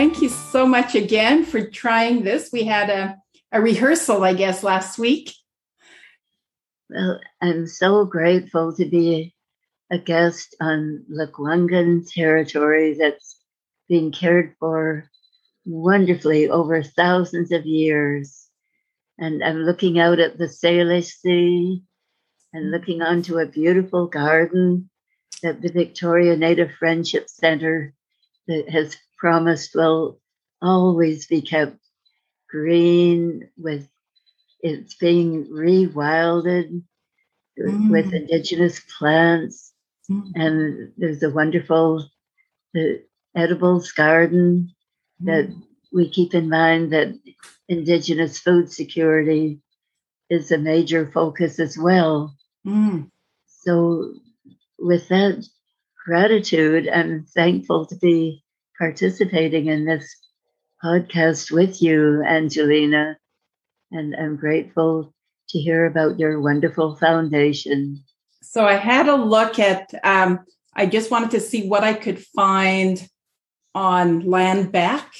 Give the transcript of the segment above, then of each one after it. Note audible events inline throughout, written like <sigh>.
thank you so much again for trying this. We had a, a rehearsal, I guess, last week. Well, I'm so grateful to be a guest on Lekwungen territory that's been cared for wonderfully over thousands of years. And I'm looking out at the Salish Sea and looking onto a beautiful garden that the Victoria Native Friendship Center that has promised will always be kept green with it's being rewilded mm. with indigenous plants mm. and there's a wonderful the edibles garden mm. that we keep in mind that indigenous food security is a major focus as well mm. so with that gratitude i'm thankful to be participating in this podcast with you, Angelina. And I'm grateful to hear about your wonderful foundation. So I had a look at, um, I just wanted to see what I could find on Land Back.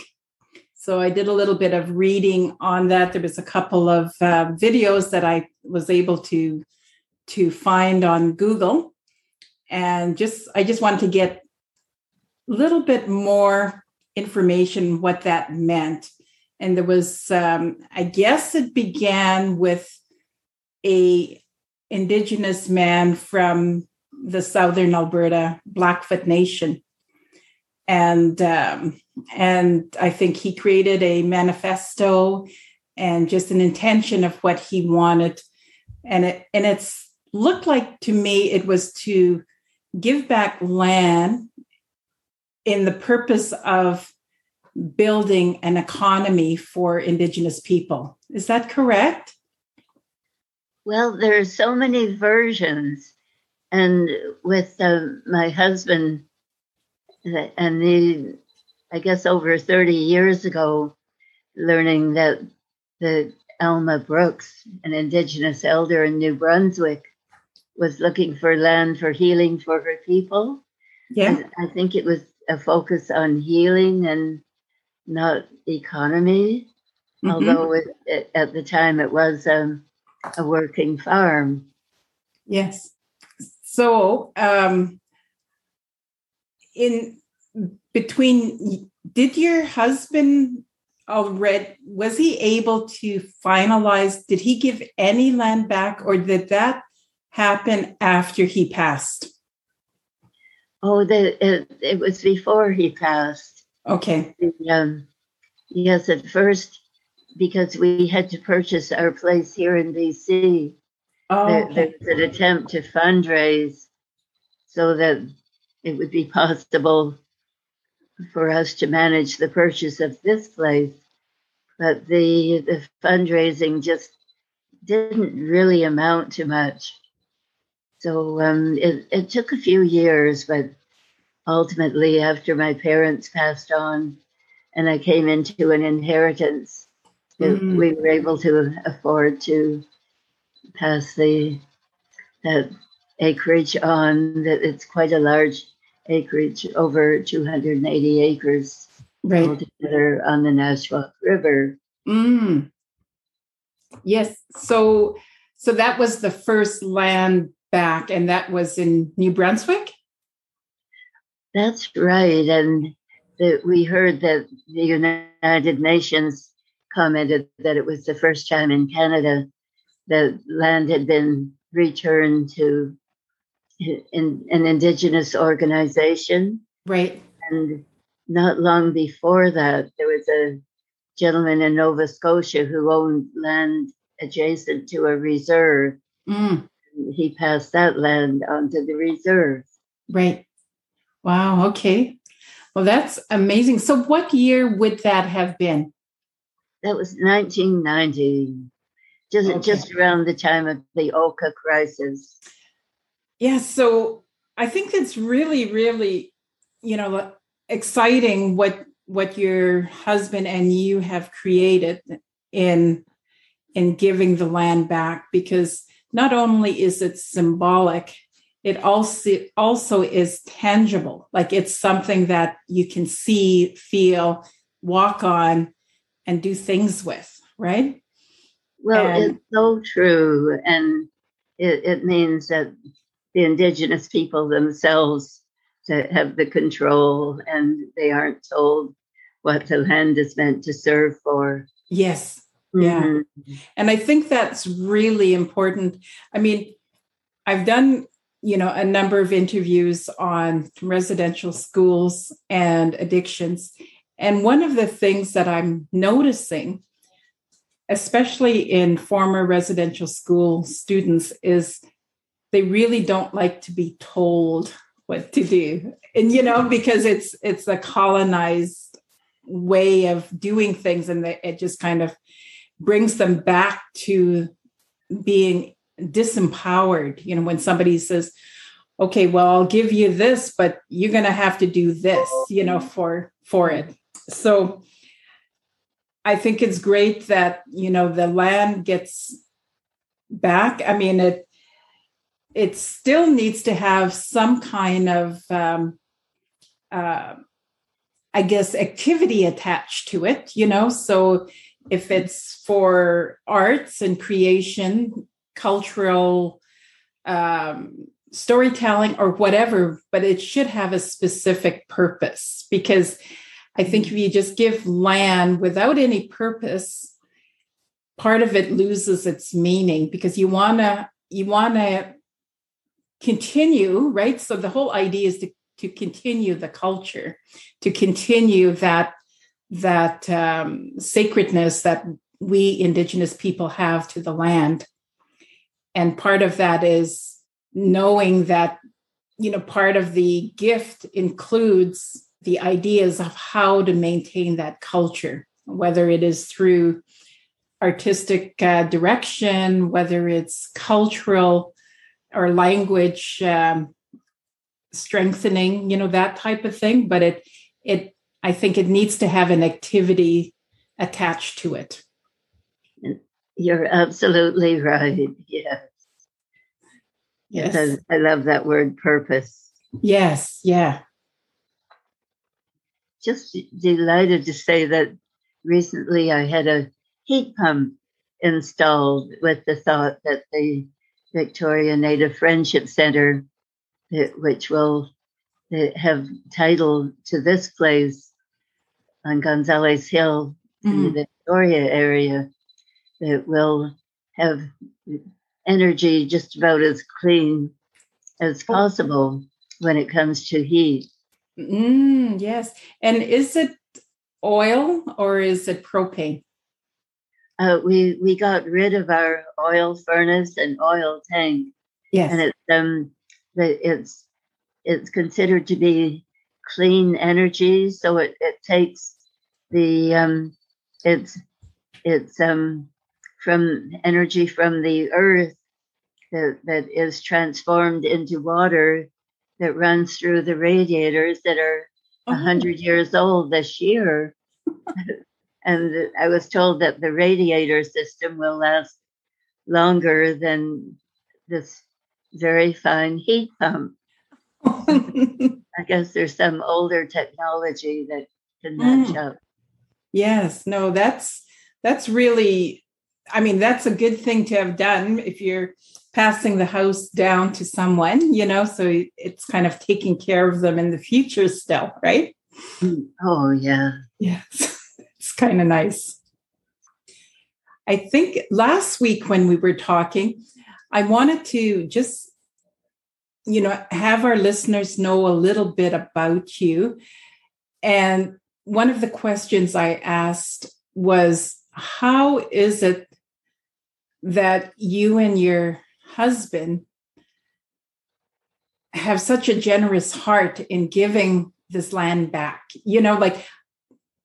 So I did a little bit of reading on that. There was a couple of uh, videos that I was able to to find on Google, and just I just wanted to get little bit more information what that meant. And there was, um, I guess, it began with a indigenous man from the southern Alberta Blackfoot Nation, and um, and I think he created a manifesto and just an intention of what he wanted, and it and it's looked like to me it was to give back land in the purpose of building an economy for Indigenous people. Is that correct? Well, there are so many versions. And with uh, my husband, and the, I guess over 30 years ago, learning that the Alma Brooks, an Indigenous elder in New Brunswick, was looking for land for healing for her people. Yeah. I think it was a focus on healing and not economy, mm-hmm. although it, it, at the time it was um, a working farm. Yes. So, um, in between, did your husband already was he able to finalize? Did he give any land back, or did that happen after he passed? Oh, the, it, it was before he passed. Okay. Um, yes, at first, because we had to purchase our place here in BC. Oh, there, there was an attempt to fundraise so that it would be possible for us to manage the purchase of this place. But the the fundraising just didn't really amount to much. So um, it, it took a few years, but ultimately, after my parents passed on and I came into an inheritance, mm-hmm. we were able to afford to pass the that acreage on. That it's quite a large acreage, over 280 acres right. altogether on the Nashwaak River. Mm. Yes. So so that was the first land back, and that was in New Brunswick? That's right. And the, we heard that the United Nations commented that it was the first time in Canada that land had been returned to in, an Indigenous organization. Right. And not long before that, there was a gentleman in Nova Scotia who owned land adjacent to a reserve. Mm he passed that land onto the reserve. Right. Wow. Okay. Well, that's amazing. So, what year would that have been? That was 1990, just okay. just around the time of the Oka crisis. Yeah. So, I think it's really, really, you know, exciting what what your husband and you have created in in giving the land back because not only is it symbolic, it also also is tangible. Like it's something that you can see, feel, walk on and do things with, right? Well, and, it's so true. And it, it means that the indigenous people themselves have the control and they aren't told what the land is meant to serve for. Yes. Yeah. Mm-hmm. And I think that's really important. I mean, I've done, you know, a number of interviews on residential schools and addictions. And one of the things that I'm noticing, especially in former residential school students, is they really don't like to be told what to do. And you know, because it's it's a colonized way of doing things and it just kind of brings them back to being disempowered. You know when somebody says okay well i'll give you this but you're going to have to do this you know for for it. So i think it's great that you know the land gets back. I mean it it still needs to have some kind of um, uh, i guess activity attached to it you know? So if it's for arts and creation, cultural um, storytelling, or whatever, but it should have a specific purpose. Because I think if you just give land without any purpose, part of it loses its meaning because you want to you want to continue right so the whole idea is to to continue the culture to continue that that um, sacredness that we indigenous people have to the land. And part of that is knowing that you know part of the gift includes the ideas of how to maintain that culture whether it is through artistic uh, direction whether it's cultural or language um, strengthening you know that type of thing. But it it I think it needs to have an activity attached to it. You're absolutely right. Yes. Yes. I, I love that word purpose. Yes. Yeah. Just delighted to say that recently I had a heat pump installed with the thought that the Victoria Native Friendship Center, which will have title to this place, on Gonzales Hill mm-hmm. in the Victoria area that will have energy just about as clean as oh. possible when it comes to heat. Mm, yes. And is it oil or is it propane? Uh, we we got rid of our oil furnace and oil tank. Yes. And it's um it's it's considered to be clean energy. So it, it takes the um, it's it's um, from energy from the earth that, that is transformed into water that runs through the radiators that are a oh. hundred years old this year. <laughs> and I was told that the radiator system will last longer than this very fine heat pump. <laughs> I guess there's some older technology that can match mm. up. Yes, no, that's that's really I mean, that's a good thing to have done if you're passing the house down to someone, you know, so it's kind of taking care of them in the future still, right? Mm, oh, yeah. Yes. <laughs> it's kind of nice. I think last week when we were talking, I wanted to just you know, have our listeners know a little bit about you. And one of the questions I asked was How is it that you and your husband have such a generous heart in giving this land back? You know, like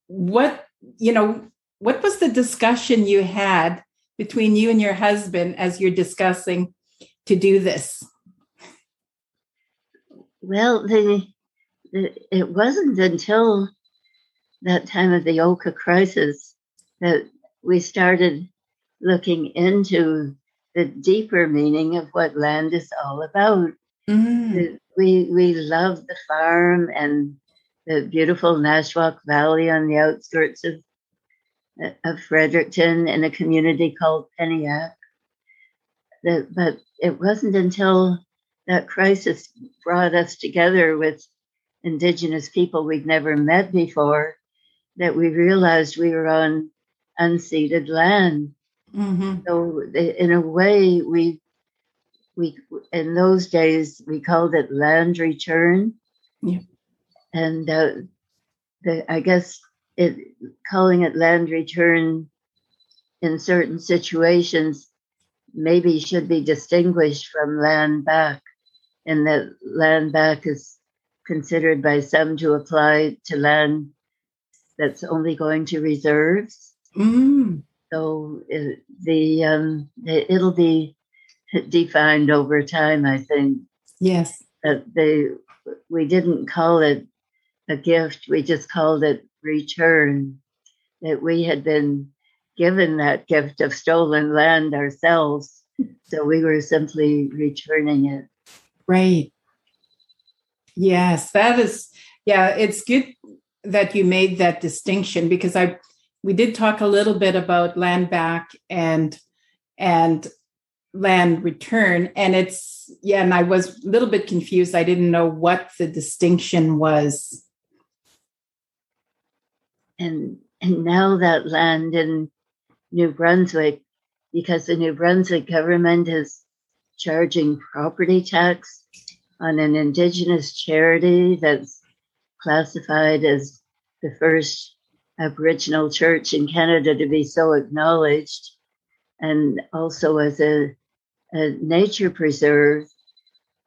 what, you know, what was the discussion you had between you and your husband as you're discussing to do this? Well, the, the, it wasn't until that time of the Oka crisis that we started looking into the deeper meaning of what land is all about. Mm. We we love the farm and the beautiful Nashwaak Valley on the outskirts of, of Fredericton in a community called Penniac. but it wasn't until that crisis brought us together with Indigenous people we'd never met before that we realized we were on unceded land. Mm-hmm. So, in a way, we we in those days we called it land return. Yeah and uh, the, I guess it calling it land return in certain situations maybe should be distinguished from land back, and that land back is considered by some to apply to land that's only going to reserves. Mm. So it, the um, it, will be defined over time, I think. Yes. That they we didn't call it a gift. We just called it return, that we had been given that gift of stolen land ourselves. So we were simply returning it. Right. Yes, that is, yeah, it's good that you made that distinction because I, we did talk a little bit about land back and, and land return. And it's, yeah, and I was a little bit confused. I didn't know what the distinction was and and now that land in New Brunswick, because the New Brunswick government is charging property tax on an Indigenous charity that's classified as the first Aboriginal church in Canada to be so acknowledged, and also as a, a nature preserve,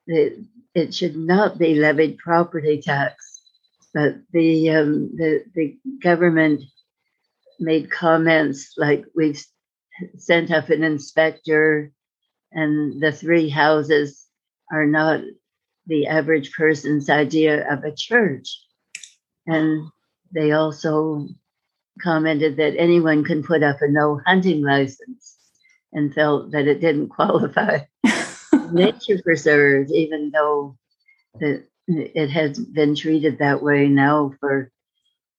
it, it should not be levied property tax. But the um, the the government made comments like we've sent up an inspector, and the three houses are not the average person's idea of a church, and they also commented that anyone can put up a no hunting license and felt that it didn't <laughs> qualify nature preserve even though the it has been treated that way now for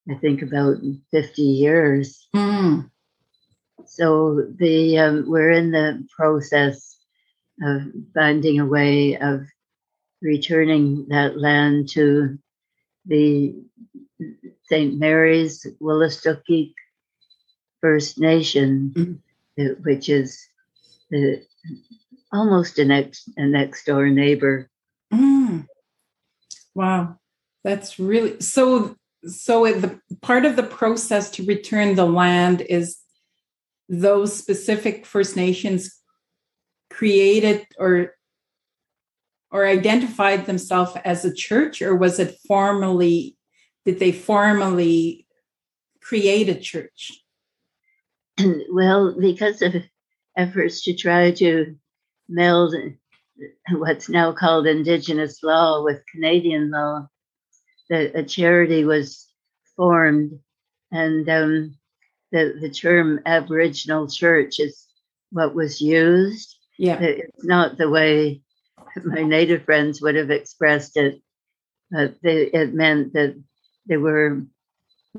I think about 50 years. Mm. So the um, we're in the process of finding a way of returning that land to the St. Mary's Wolastoqey First Nation, mm. which is the, almost a next a next door neighbor. Mm. Wow. That's really so so the part of the process to return the land is those specific First Nations created or or identified themselves as a church or was it formally did they formally create a church <clears throat> well because of efforts to try to meld what's now called Indigenous law with Canadian law. a charity was formed, and um, the the term Aboriginal Church is what was used. Yeah, it's not the way my native friends would have expressed it. But they, it meant that there were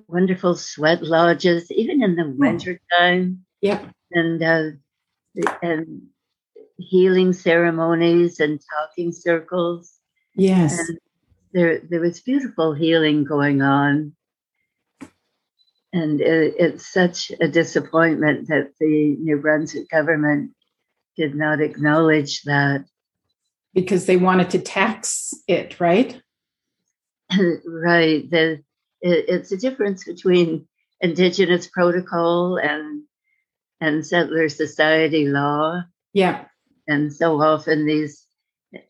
wonderful sweat lodges, even in the hmm. winter time. Yeah, and uh, and healing ceremonies and talking circles. Yes. And there, there was beautiful healing going on. And it, it's such a disappointment that the New Brunswick government did not acknowledge that. Because they wanted to tax it, right? <laughs> right. The, it, it's a difference between Indigenous protocol and and settler society law. Yeah. And so often these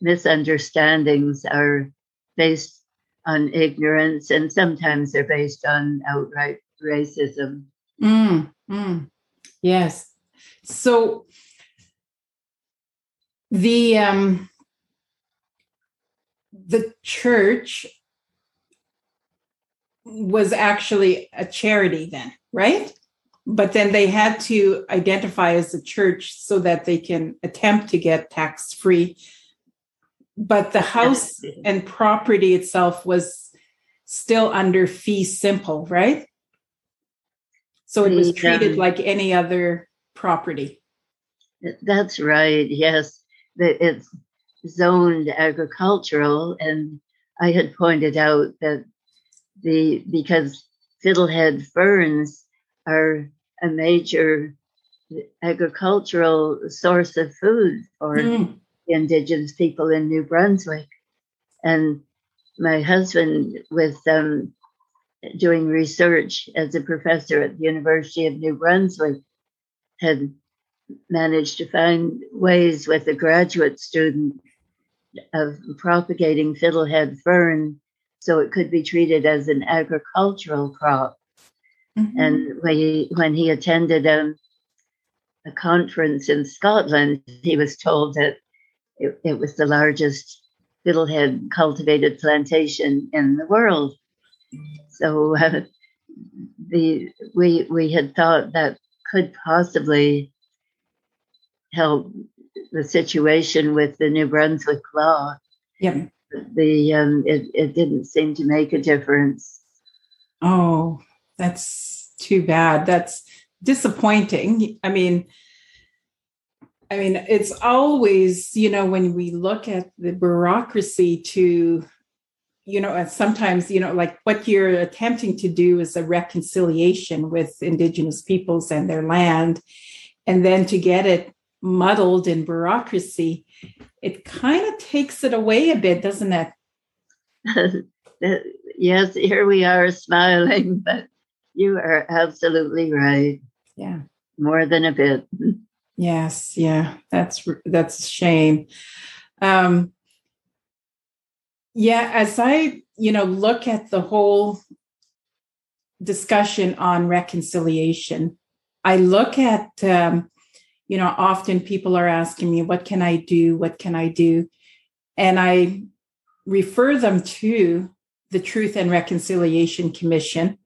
misunderstandings are based on ignorance, and sometimes they're based on outright racism. Mm, mm. Yes. So the um, the church was actually a charity then, right? but then they had to identify as a church so that they can attempt to get tax free but the house and property itself was still under fee simple, right? So it was treated like any other property. That's right. Yes, it's zoned agricultural, and I had pointed out that the because fiddlehead ferns are a major agricultural source of food for mm. indigenous people in New Brunswick, and my husband with um, doing research as a professor at the University of New Brunswick had managed to find ways with a graduate student of propagating fiddlehead fern so it could be treated as an agricultural crop. Mm-hmm. And when he, when he attended a, a conference in Scotland, he was told that it, it was the largest fiddlehead cultivated plantation in the world. So uh, <laughs> the we we had thought that could possibly help the situation with the New Brunswick law. Yeah. The um, it it didn't seem to make a difference. Oh, that's too bad. That's disappointing. I mean, I mean, it's always, you know, when we look at the bureaucracy to you know, sometimes, you know, like what you're attempting to do is a reconciliation with Indigenous peoples and their land. And then to get it muddled in bureaucracy, it kind of takes it away a bit, doesn't it? <laughs> yes, here we are smiling, but you are absolutely right. Yeah. More than a bit. Yes, yeah. That's that's a shame. Um yeah, as I, you know, look at the whole discussion on reconciliation, I look at, um, you know, often people are asking me, what can I do? What can I do? And I refer them to the Truth and Reconciliation Commission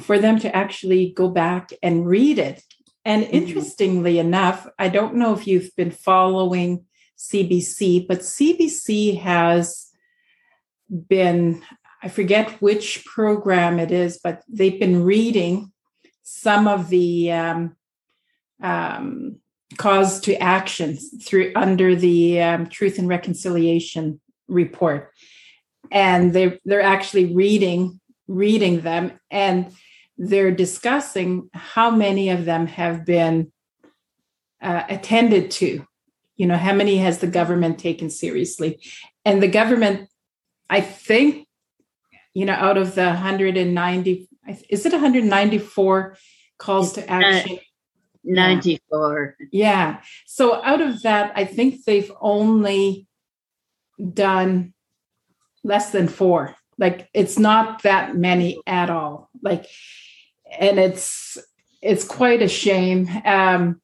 for them to actually go back and read it. And mm-hmm. interestingly enough, I don't know if you've been following CBC, but CBC has been, I forget which program it is, but they've been reading some of the um, um, calls to action through under the um, Truth and Reconciliation report, and they they're actually reading reading them and they're discussing how many of them have been uh, attended to. You know how many has the government taken seriously? And the government I think, you know, out of the 190, is it 194 calls to action? 94. Yeah. So out of that, I think they've only done less than four. Like it's not that many at all. Like, and it's it's quite a shame. Um,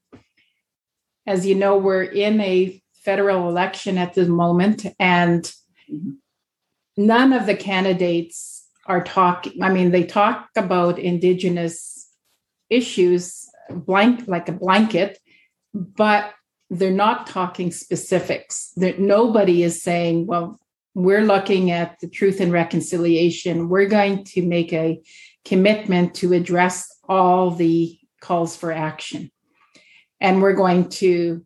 as you know, we're in a federal election at the moment, and mm-hmm none of the candidates are talking i mean they talk about indigenous issues blank like a blanket but they're not talking specifics that nobody is saying well we're looking at the truth and reconciliation we're going to make a commitment to address all the calls for action and we're going to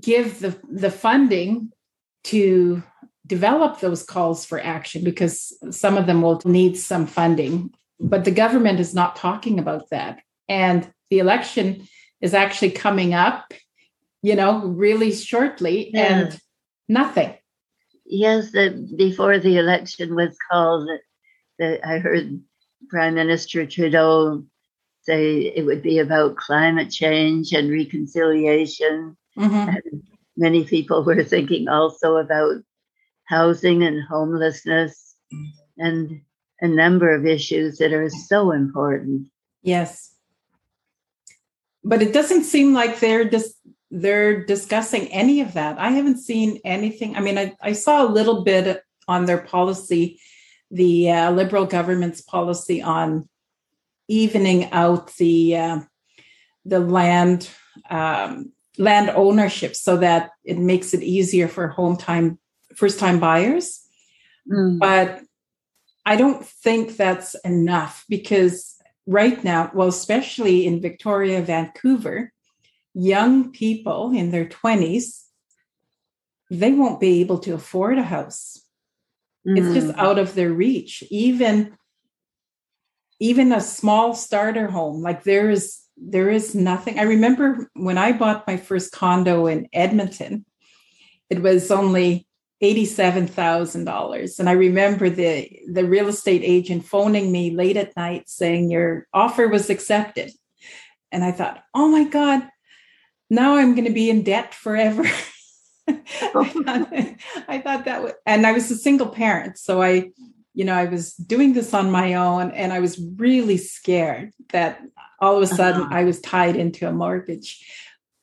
give the the funding to develop those calls for action because some of them will need some funding. But the government is not talking about that. And the election is actually coming up, you know, really shortly yeah. and nothing. Yes, that before the election was called, that I heard Prime Minister Trudeau say it would be about climate change and reconciliation. Mm-hmm. And many people were thinking also about housing and homelessness and a number of issues that are so important. Yes. But it doesn't seem like they're just they're discussing any of that. I haven't seen anything. I mean, I, I saw a little bit on their policy, the uh, liberal government's policy on evening out the uh, the land um, land ownership so that it makes it easier for home time first time buyers. Mm. But I don't think that's enough because right now, well, especially in Victoria, Vancouver, young people in their 20s, they won't be able to afford a house. Mm. It's just mm. out of their reach. Even even a small starter home, like there is there is nothing. I remember when I bought my first condo in Edmonton, it was only $87,000 and I remember the the real estate agent phoning me late at night saying your offer was accepted. And I thought, "Oh my god, now I'm going to be in debt forever." I, thought, <laughs> I thought that was, and I was a single parent, so I you know, I was doing this on my own and I was really scared that all of a sudden uh-huh. I was tied into a mortgage.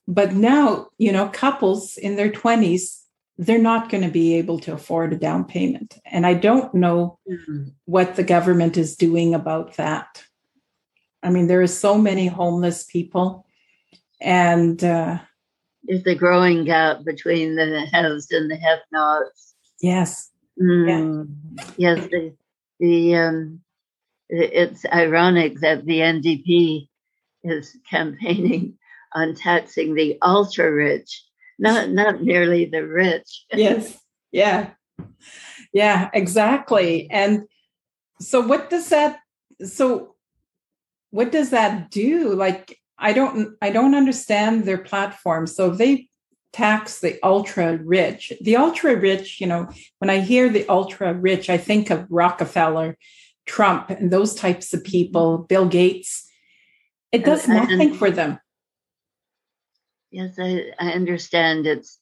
But now, you know, couples in their 20s they're not going to be able to afford a down payment. And I don't know mm-hmm. what the government is doing about that. I mean, there are so many homeless people, and uh, there's a growing gap between the haves and the have-nots. Yes. Mm. Yeah. Yes. The, the um, it's ironic that the NDP is <laughs> campaigning on taxing the ultra rich not not merely the rich. <laughs> yes. Yeah. Yeah, exactly. And so what does that so what does that do? Like I don't I don't understand their platform. So if they tax the ultra rich, the ultra rich, you know, when I hear the ultra rich, I think of Rockefeller, Trump, and those types of mm-hmm. people, Bill Gates. It does nothing for them. Yes, I, I understand it's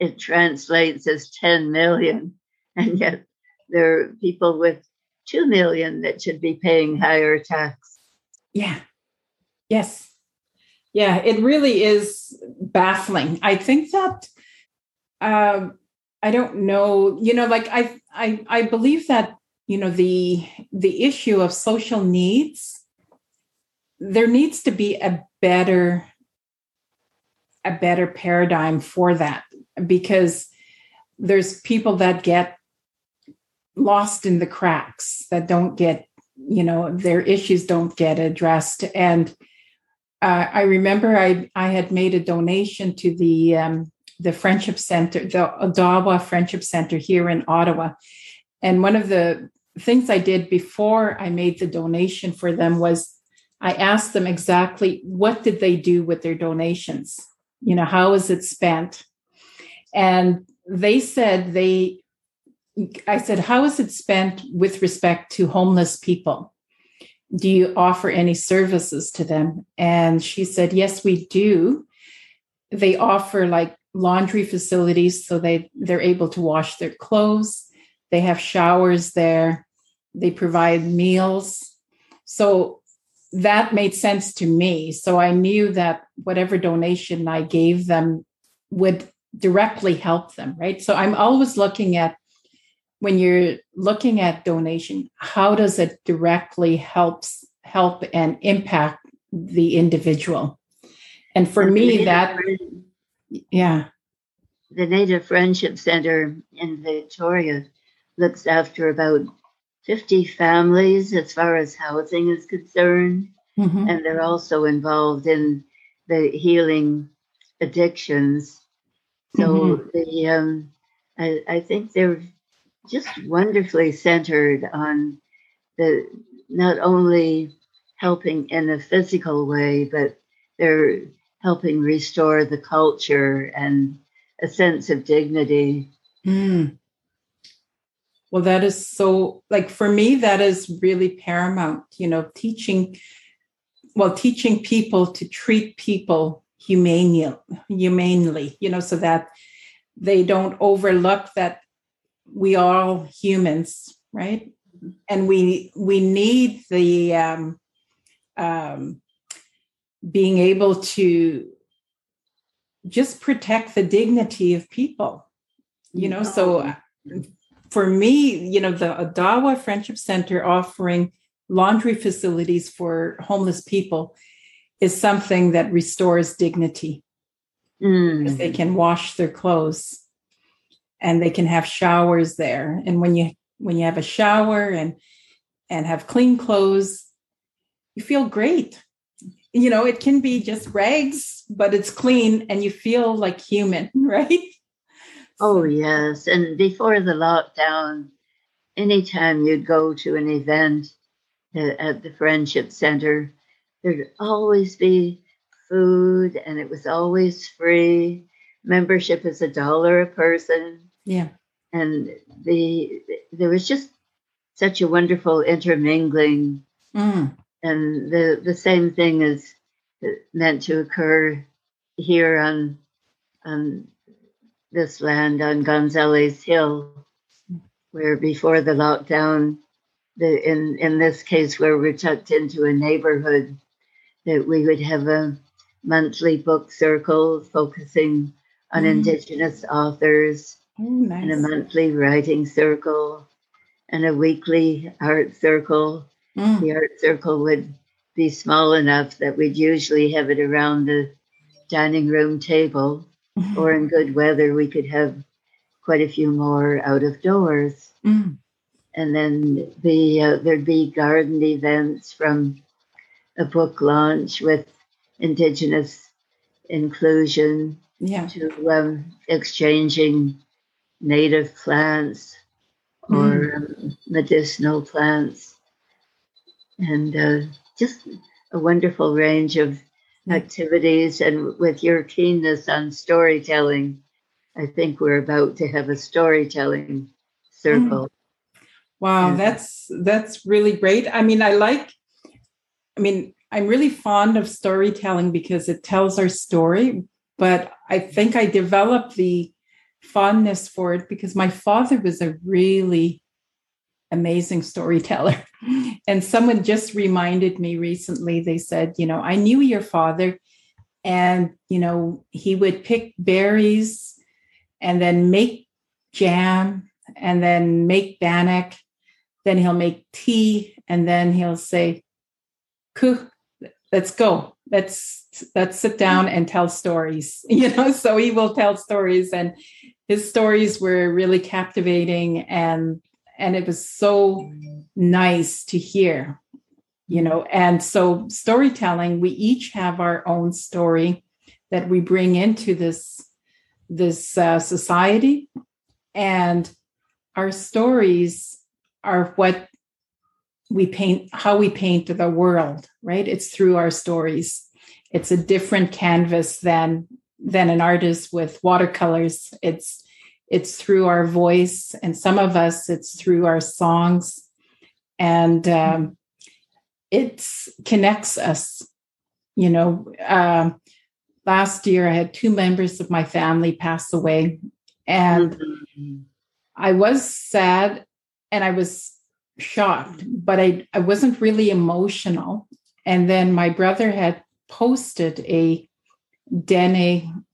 it translates as 10 million, <laughs> and yet there are people with 2 million that should be paying higher tax. Yeah. Yes. Yeah, it really is baffling. I think that uh, I don't know, you know, like I I I believe that, you know, the the issue of social needs there needs to be a better a better paradigm for that because there's people that get lost in the cracks that don't get you know their issues don't get addressed. And uh, i remember i i had made a donation to the um, the friendship center the odawa friendship center here in ottawa. And one of the things i did before i made the donation for them was i asked them exactly what did they do with their donations you know how is it spent? And they said they i said how is it spent with respect to homeless people? Do you offer any services to them? And she said yes we do. They offer like laundry facilities so they they're able to wash their clothes. They have showers there. They provide meals. So that made sense to me. So I knew that whatever donation I gave them would directly help them, right? So I'm always looking at when you're looking at donation, how does it directly helps help and impact the individual? And for me, that yeah. The Native Friendship Center in Victoria looks after about 50 families as far as housing is concerned. Mm-hmm. And they're also involved in the healing addictions. So mm-hmm. the um, I, I think they're just wonderfully centered on the not only helping in a physical way, but they're helping restore the culture and a sense of dignity. Mm. Well, that is so, like, for me, that is really paramount, you know, teaching, well, teaching people to treat people humanely, humanely, you know, so that they don't overlook that we all humans, right? And we we need the um, um, being able to just protect the dignity of people, you know. So for me, you know, the Odawa Friendship Center offering laundry facilities for homeless people is something that restores dignity. Mm. They can wash their clothes and they can have showers there. And when you when you have a shower and and have clean clothes, you feel great. You know, it can be just rags, but it's clean and you feel like human, <laughs> right? Oh, yes. And before the lockdown, anytime you'd go to an event at the Friendship Center, there'd always be food and it was always free. Membership is a dollar a person. Yeah. And the there was just such a wonderful intermingling. Mm. And the, the same thing is meant to occur here on on this land on Gonzales Hill, where before the lockdown, the in in this case where we're tucked into a neighborhood, that we would have a monthly book circle focusing on mm. indigenous authors, oh, nice. and a monthly writing circle, and a weekly art circle. Mm. The art circle would be small enough that we'd usually have it around the dining room table, mm-hmm. or in good weather, we could have quite a few more out of doors. Mm. And then the uh, there'd be garden events from a book launch with Indigenous inclusion yeah. to um, exchanging native plants or mm. um, medicinal plants, and uh, just a wonderful range of. Activities. And with your keenness on storytelling, I think we're about to have a storytelling circle. Mm. Wow, yeah. that's that's really great. I mean, I like. I mean, I'm really fond of storytelling because it tells our story. But I think I developed the fondness for it because my father was a really amazing storyteller. <laughs> And someone just reminded me recently, they said, you know, I knew your father, and, you know, he would pick berries and then make jam and then make bannock. Then he'll make tea and then he'll say, let's go. Let's let's sit down and tell stories. <laughs> You know, so he will tell stories and his stories were really captivating and and it was so nice to hear you know? And so storytelling we each have our own story that we bring into this this uh, society. And our stories are what we paint how we paint the world right? It's through our stories. It's a different canvas than than an artist with watercolors. It's it's through our voice and some of us it's through our songs and um, it connects us you know um, last year i had two members of my family pass away and mm-hmm. i was sad and i was shocked but i i wasn't really emotional and then my brother had posted a dene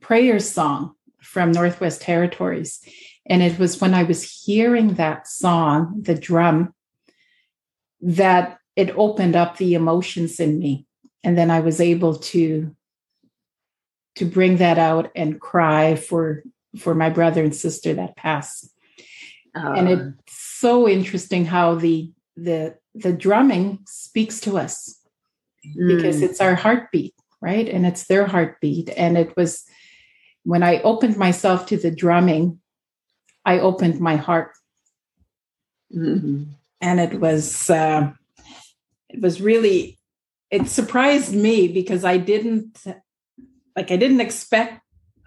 prayer song from Northwest Territories. And it was when I was hearing that song, the drum, that it opened up the emotions in me. And then I was able to to bring that out and cry for for my brother and sister that passed. Uh, and it's so interesting how the the the drumming speaks to us mm. because it's our heartbeat, right? And it's their heartbeat. And it was when I opened myself to the drumming, I opened my heart. Mm-hmm. And it was uh, it was really it surprised me because I didn't like I didn't expect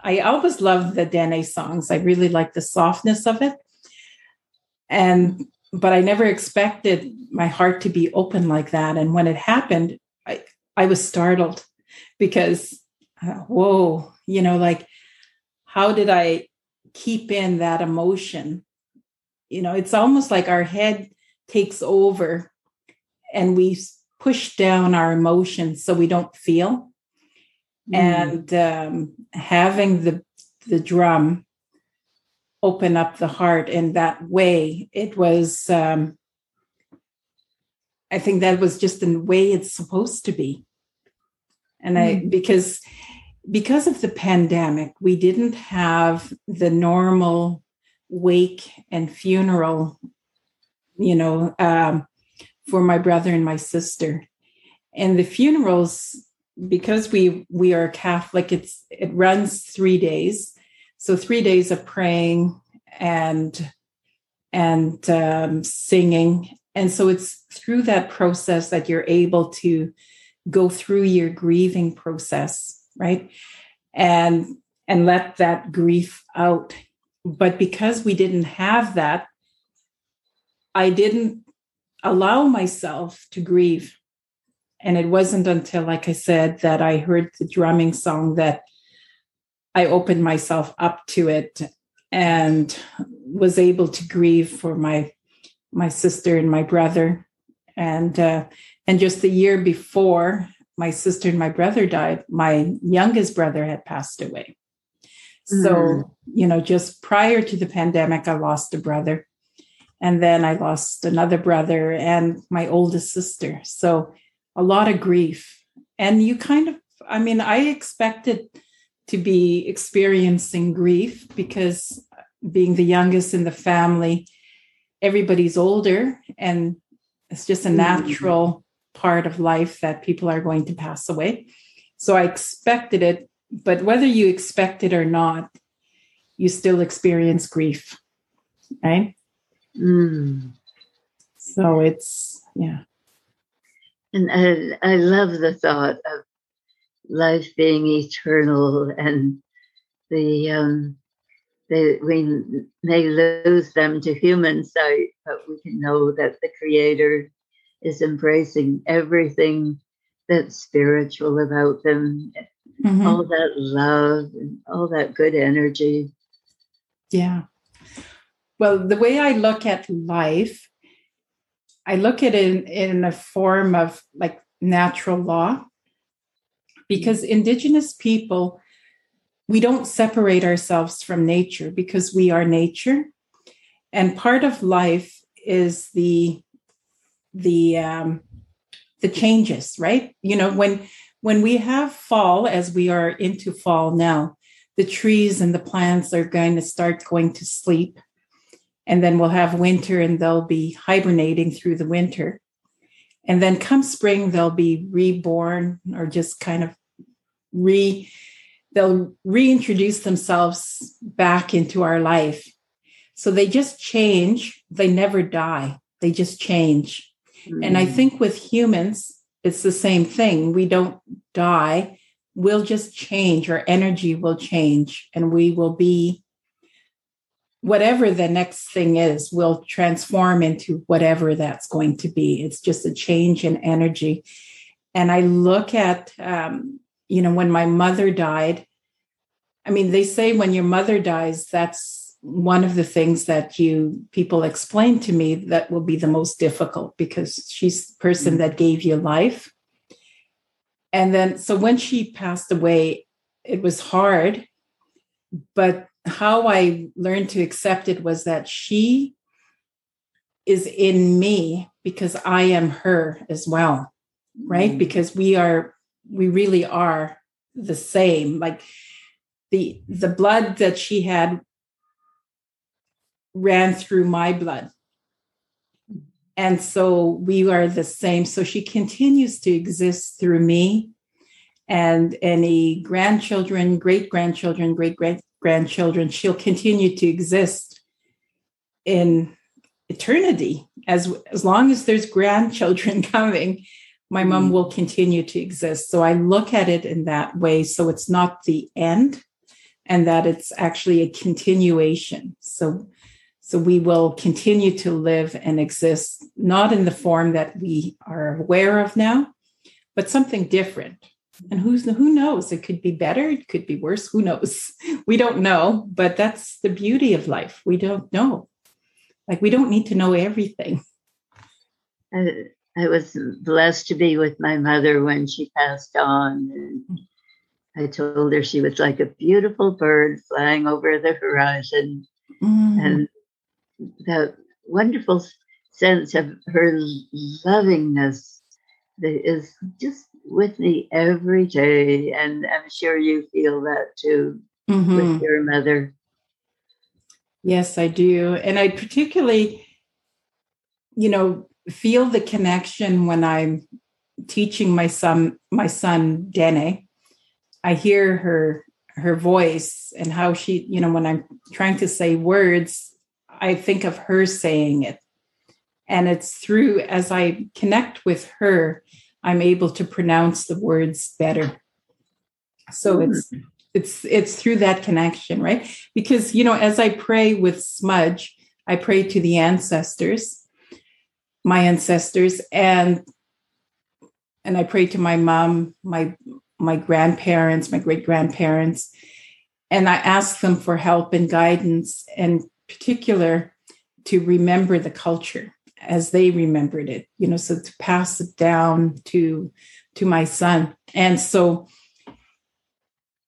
I always loved the Dene songs. I really like the softness of it. And but I never expected my heart to be open like that. And when it happened, I I was startled because uh, whoa, you know, like how did I keep in that emotion? You know, it's almost like our head takes over and we push down our emotions so we don't feel. Mm. And um, having the the drum open up the heart in that way, it was. Um, I think that was just the way it's supposed to be, and mm. I because because of the pandemic, we didn't have the normal wake and funeral, you know, um, for my brother and my sister. And the funerals, because we we are Catholic, it's it runs three days. So three days of praying and and um, singing. And so it's through that process that you're able to go through your grieving process, right? And and let that grief out. But because we didn't have that, I didn't allow myself to grieve. And it wasn't until, like I said, that I heard the drumming song that I opened myself up to it and was able to grieve for my my sister and my brother and uh, and just the year before my sister and my brother died my youngest brother had passed away mm. so you know just prior to the pandemic i lost a brother and then i lost another brother and my oldest sister so a lot of grief and you kind of i mean i expected to be experiencing grief because being the youngest in the family, everybody's older and it's just a mm-hmm. natural part of life that people are going to pass away. So I expected it, but whether you expect it or not, you still experience grief, right? Mm. So it's, yeah. And I, I love the thought of life being eternal and the um, they, we may lose them to human sight, but we can know that the Creator is embracing everything that's spiritual about them, mm-hmm. all that love and all that good energy. Yeah. Well, the way I look at life, I look at it in, in a form of like natural law because indigenous people we don't separate ourselves from nature because we are nature and part of life is the the um the changes right? You know when when we have fall as we are into fall now the trees and the plants are going to start going to sleep. And then we'll have winter and they'll be hibernating through the winter. And then come spring they'll be reborn or just kind of re they'll reintroduce themselves back into our life. So they just change. They never die. They just change mm. and i mm. think with humans it's the same thing we don't die we'll just change our energy will change and we will be whatever the next thing is we'll transform into whatever that's going to be it's just a change in energy and i look at um, you know, when my mother died, I mean, they say when your mother dies, that's one of the things that you people explain to me that will be the most difficult because she's the person mm-hmm. that gave you life. And then, so when she passed away, it was hard. But how I learned to accept it was that she is in me because I am her as well, right? Mm-hmm. Because we are we really are the same like the the blood that she had ran through my blood and so we are the same so she continues to exist through me and any grandchildren great grandchildren great great grandchildren she'll continue to exist in eternity as as long as there's grandchildren <laughs> coming my mom mm. will continue to exist. So I look at it in that way. So it's not the end and that it's actually a continuation. So so we will continue to live and exist, not in the form that we are aware of now, but something different. And who's who knows? It could be better, it could be worse. Who knows? <laughs> We don't know, but that's the beauty of life. We don't know. Like we don't need to know everything. Uh, I was blessed to be with my mother when she passed on. And I told her she was like a beautiful bird flying over the horizon. Mm. And that wonderful sense of her lovingness that is just with me every day. And I'm sure you feel that too mm-hmm. with your mother. Yes, I do. And I particularly, you know, feel the connection when I'm teaching my son, my son Dene. I hear her her voice and how she, you know, when I'm trying to say words, I think of her saying it. And it's through as I connect with her, I'm able to pronounce the words better. So mm-hmm. it's it's it's through that connection right because you know as i pray with smudge i pray to the ancestors my ancestors and and i pray to my mom my my grandparents my great grandparents and i ask them for help and guidance and particular to remember the culture as they remembered it you know so to pass it down to to my son and so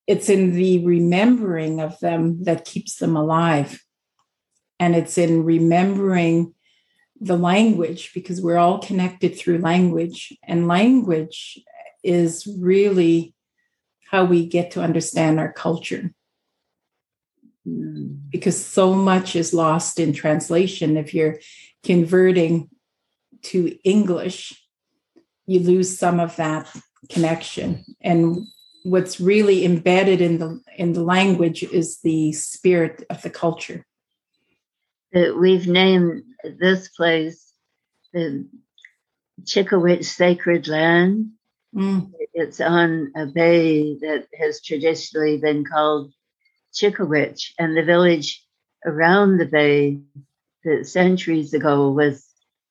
it's in the remembering of them that keeps them alive. And it's in remembering the language because we're all connected through language. And language is really how we get to understand our culture. Hmm. Because so much is lost in translation. If you're converting to English, you lose some of that connection. And what's really embedded in the in the language is the spirit of the culture. we've named this place the Chikowich Sacred Land. Mm. It's on a bay that has traditionally been called Chikowich, and the village around the bay that centuries ago was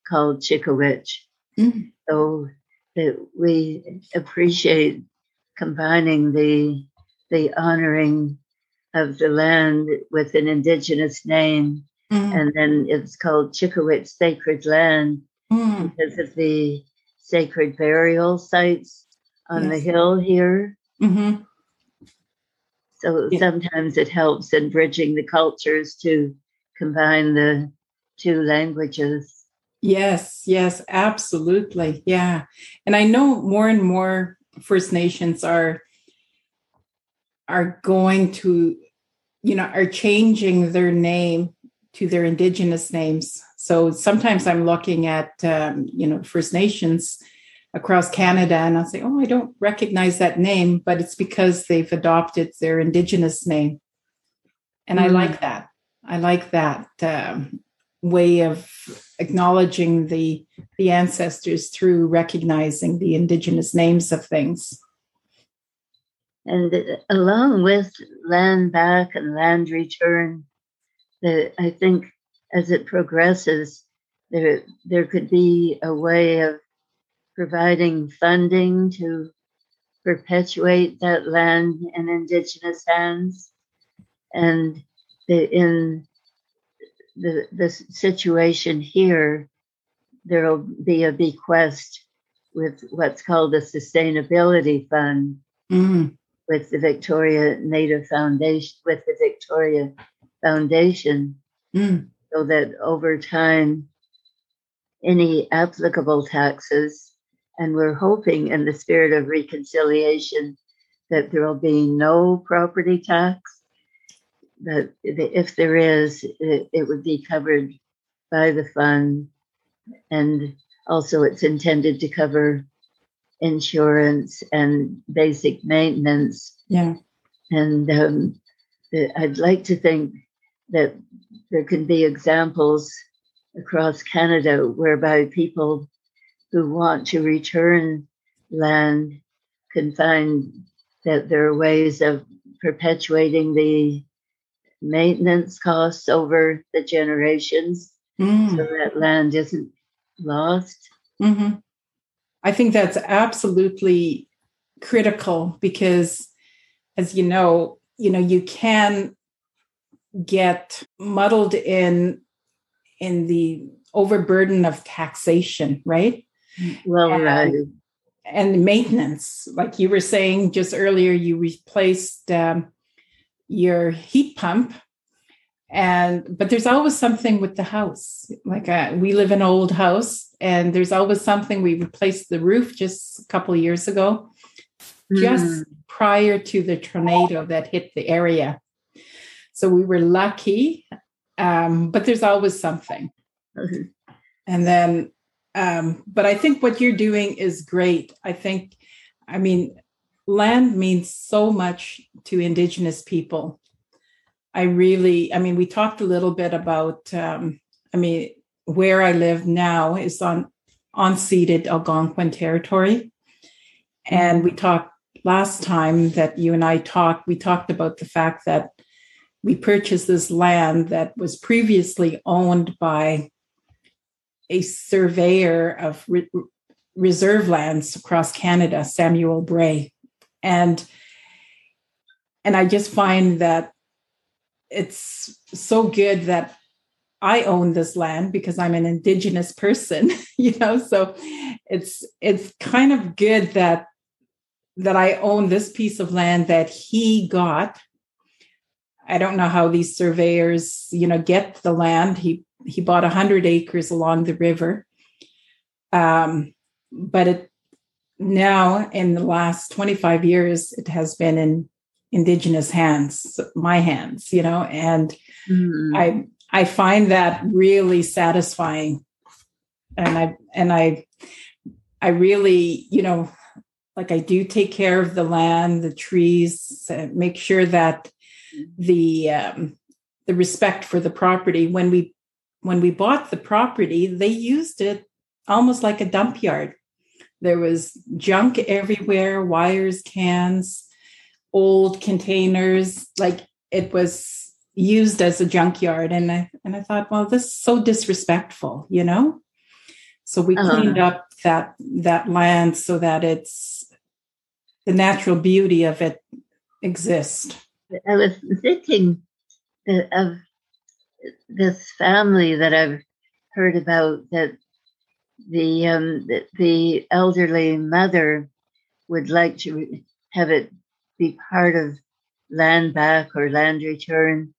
called Chikowich. Mm. So that we appreciate combining the the honoring of the land with an indigenous name, mm. and then it's called Chikowich Sacred Land mm. because of the sacred burial sites on yes. the hill here. Mm-hmm. So yeah. sometimes it helps in bridging the cultures to combine the two languages. Yes, yes, absolutely. Yeah. And I know more and more First Nations are are going to, you know, are changing their name to their indigenous names. So sometimes I'm looking at, um, you know, First Nations across Canada, and I'll say, "Oh, I don't recognize that name," but it's because they've adopted their indigenous name, and mm-hmm. I like that. I like that. Um, way of acknowledging the the ancestors through recognizing the indigenous names of things and along with land back and land return the, i think as it progresses there there could be a way of providing funding to perpetuate that land in indigenous hands and the, in the, the situation here, there will be a bequest with what's called a sustainability fund mm. with the Victoria Native Foundation, with the Victoria Foundation, mm. so that over time, any applicable taxes, and we're hoping in the spirit of reconciliation that there will be no property tax that if there is, it, it would be covered by the fund. And also, it's intended to cover insurance and basic maintenance. Yeah. And um, I'd like to think that there can be examples across Canada whereby people who want to return land can find that there are ways of perpetuating the maintenance costs over the generations mm. so that land isn't lost. Mm-hmm. I think that's absolutely critical because, as you know, you know you can get muddled in in the overburden of taxation, right? Well, and, right. And maintenance, like you were saying just earlier, you replaced um, your heat pump and but there's always something with the house like uh, we live in an old house and there's always something we replaced the roof just a couple of years ago mm. just prior to the tornado that hit the area so we were lucky um, but there's always something. Mhm. And then, um, but I think what you're doing is great. I think, I mean, land means so much to Indigenous people. I really, I mean, we talked a little bit about, um, I mean, where I live now is on unceded Algonquin territory. And we talked last time that you and I talked, we talked about the fact that we purchased this land that was previously owned by a surveyor of re- reserve lands across Canada, Samuel Bray. And and I just find that it's so good that I own this land because I'm an indigenous person, <laughs> you know. So it's it's kind of good that that I own this piece of land that he got. I don't know how these surveyors, you know, get the land. He he bought a hundred acres along the river, um, but it now in the last twenty five years it has been in indigenous hands, my hands, you know, and Mhm. I I find that really satisfying, and I and I I really you know like I do take care of the land, the trees, uh, make sure that the um, the respect for the property. When we when we bought the property they used it almost like a dump yard. There was junk everywhere wires cans old containers like it was used as a junkyard and i and i thought well this is so disrespectful you know? So we Uh-huh. cleaned up that that land so that it's the natural beauty of it exists. I was thinking of this family that I've heard about that the um, the, the elderly mother would like to have it be part of land back or land return,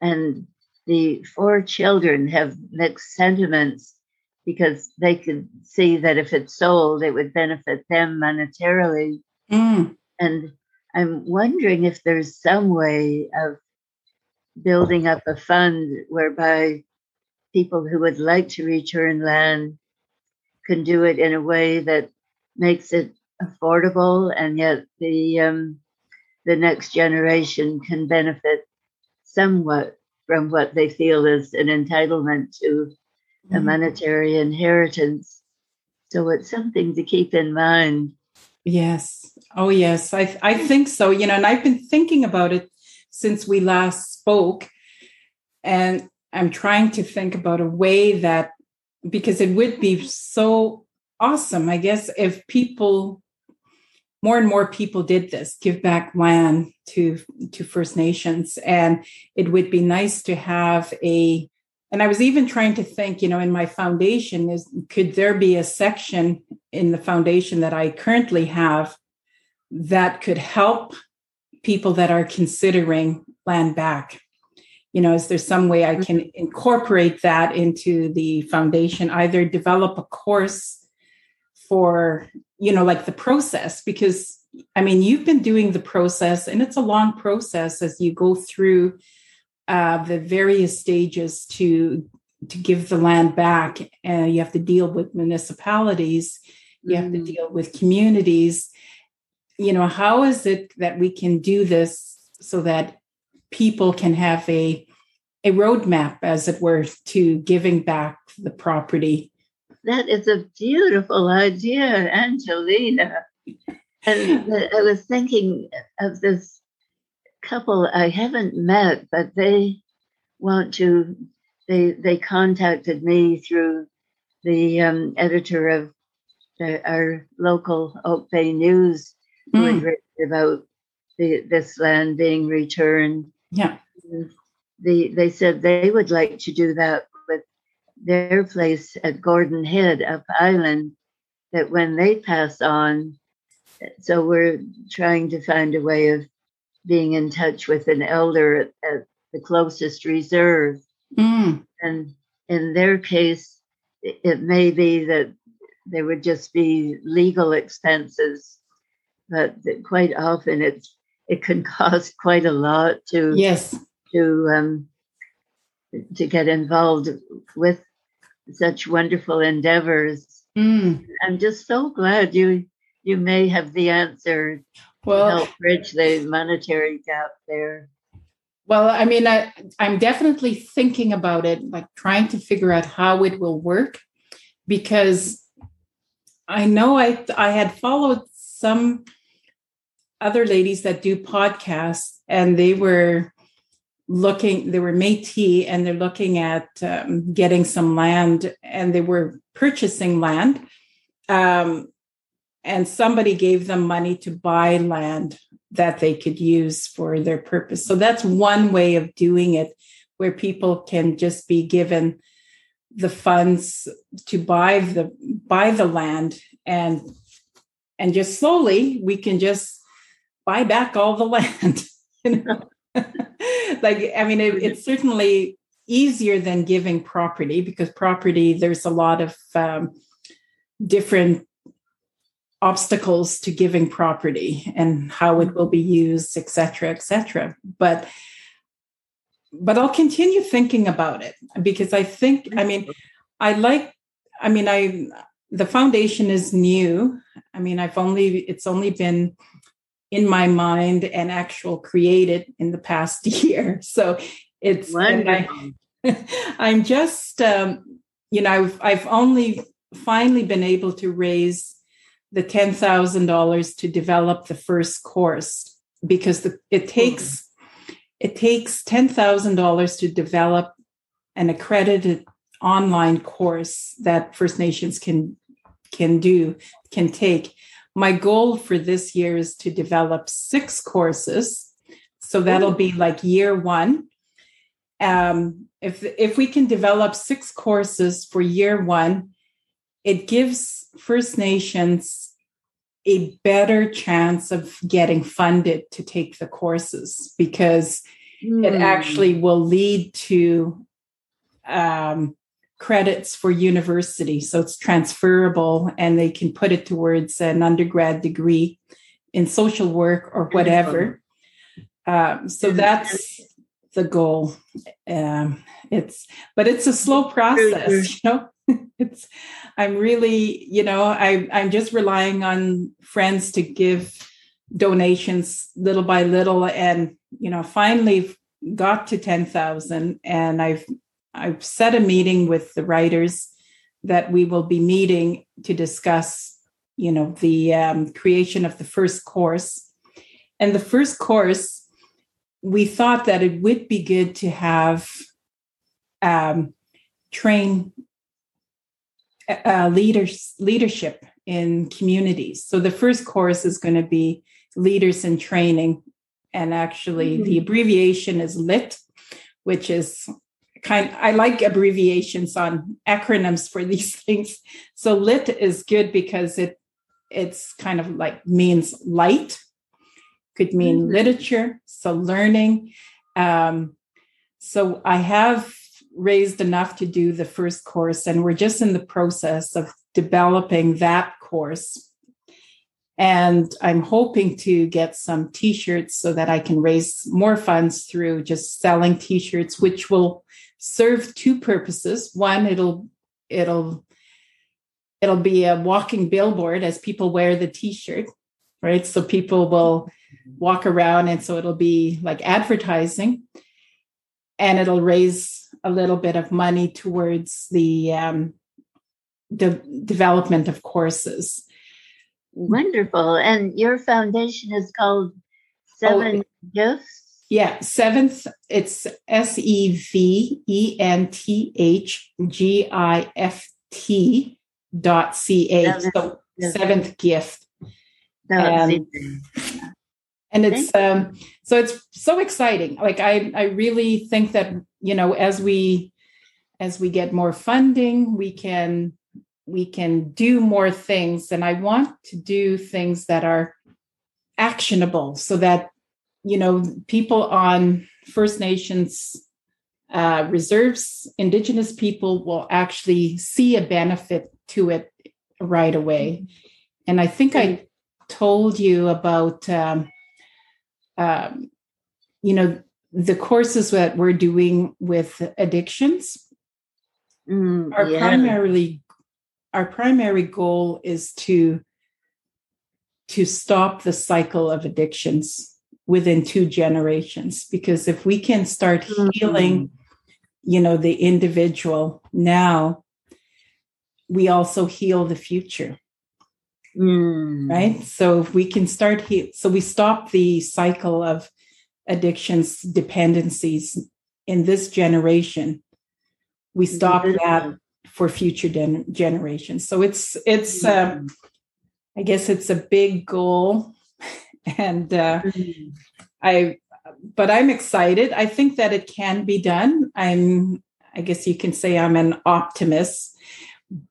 and the four children have mixed sentiments because they could see that if it's sold, it would benefit them monetarily, Mm, and I'm wondering if there's some way of building up a fund whereby people who would like to return land can do it in a way that makes it affordable and yet the um, the next generation can benefit somewhat from what they feel is an entitlement to a mm. monetary inheritance. So it's something to keep in mind. Yes. Oh, yes. I I think so. You know, and I've been thinking about it since we last spoke, and I'm trying to think about a way that because it would be so awesome, I guess, if people more and more people did this, give back land to to First Nations, and it would be nice to have a. And I was even trying to think, you know, in my foundation, is could there be a section in the foundation that I currently have that could help people that are considering land back? You know, is there some way I can incorporate that into the foundation, either develop a course for, you know, like the process? Because I mean, you've been doing the process and it's a long process as you go through uh, the various stages to to give the land back and you have to deal with municipalities you have to Mm. deal with communities you know how is it that we can do this so that people can have a a roadmap as it were to giving back the property That is a beautiful idea, Angelina. And I was thinking of this couple I haven't met, but they want to. They they contacted me through the um, editor of the, our local Oak Bay News, who had Mm, written about the, this land being returned. yeah The, they said they would like to do that with their place at Gordon Head up island, that when they pass on, so we're trying to find a way of being in touch with an elder at, at the closest reserve. Mm, And in their case, it, it may be that there would just be legal expenses, but quite often it's it can <laughs> cost quite a lot to yes to um, to get involved with such wonderful endeavors. Mm. I'm just so glad you you may have the answer Well, to help bridge the monetary gap there. Well, I mean, I, I'm definitely thinking about it, like trying to figure out how it will work, because I know I I had followed some other ladies that do podcasts, and they were looking. They were Métis, and they're looking at um, getting some land, and they were purchasing land. Um, and somebody gave them money to buy land that they could use for their purpose. So that's one way of doing it where people can just be given the funds to buy the buy the land and and just slowly we can just buy back all the <laughs> land you know? <laughs> Like i mean it, it's certainly easier than giving property because property there's a lot of um, different obstacles to giving property and how it will be used et cetera et cetera. But but i'll continue thinking about it because i think i mean i like i mean i the foundation is new. I mean i've only it's only been in my mind and actual created in the past <laughs> year. So it's I, <laughs> i'm just um you know I've, I've only finally been able to raise the $10,000 to develop the first course because the, it takes mm-hmm. it takes $10,000 to develop an accredited online course that First Nations can can do can take. My goal for this year is to develop six courses. So that'll be like year 1. Um, if if we can develop six courses for year 1, it gives First Nations a better chance of getting funded to take the courses because mm. it hmm. actually will lead to um, credits for university. So it's transferable and they can put it towards an undergrad degree in social work or whatever. Um, so that's the goal. Um, it's but it's a slow process, you know. <laughs> it's i'm really you know i i'm just relying on friends to give donations little by little and you know finally got to 10,000 and i've i've set a meeting with the writers that we will be meeting to discuss you know the um, creation of the first course and the first course we thought that it would be good to have um, train uh, leaders leadership in communities. So the first course is going to be leaders in training, and actually mm-hmm. the abbreviation is LIT, which is kind. I like abbreviations on acronyms for these <laughs> things. So LIT is good because it it's kind of like means light, could mean mm-hmm. literature, so learning. Um, so I have raised enough to do the first course, and we're just in the process of developing that course. And I'm hoping to get some t shirts so that I can raise more funds through just selling t shirts, which will serve two purposes. One, it'll, it'll, it'll be a walking billboard as people wear the t shirt, right? So people will walk around, and so it'll be like advertising and it'll raise a little bit of money towards the um, de- development of courses. Wonderful. And your foundation is called Seven oh, Gifts? Yeah, seventh, it's S E V E N T H G I F T dot C A. So seventh gift. And, and it's um so it's so exciting like i i really think that you know as we as we get more funding we can we can do more things and i want to do things that are actionable so that you know people on first nations uh, reserves indigenous people will actually see a benefit to it right away. And i think i told you about um, um, you know the courses that we're doing with addictions. Mm, are yeah. primarily our primary goal is to to stop the cycle of addictions within two generations because if we can start mm-hmm. healing you know the individual now we also heal the future mm. right so if we can start heal so we stop the cycle of addictions dependencies in this generation we stop mm-hmm. that for future den- generations so it's it's um, i guess it's a big goal <laughs> and uh, mm-hmm. i but i'm excited. I think that it can be done. I'm i guess you can say i'm an optimist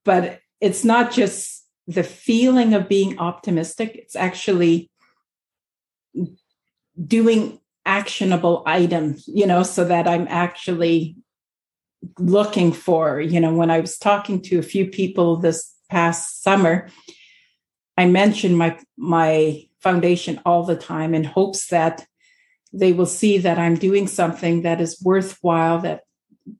but it's not just the feeling of being optimistic. It's actually doing actionable items you know so that i'm actually looking for you know when i was talking to a few people this past summer i mentioned my my foundation all the time in hopes that they will see that i'm doing something that is worthwhile that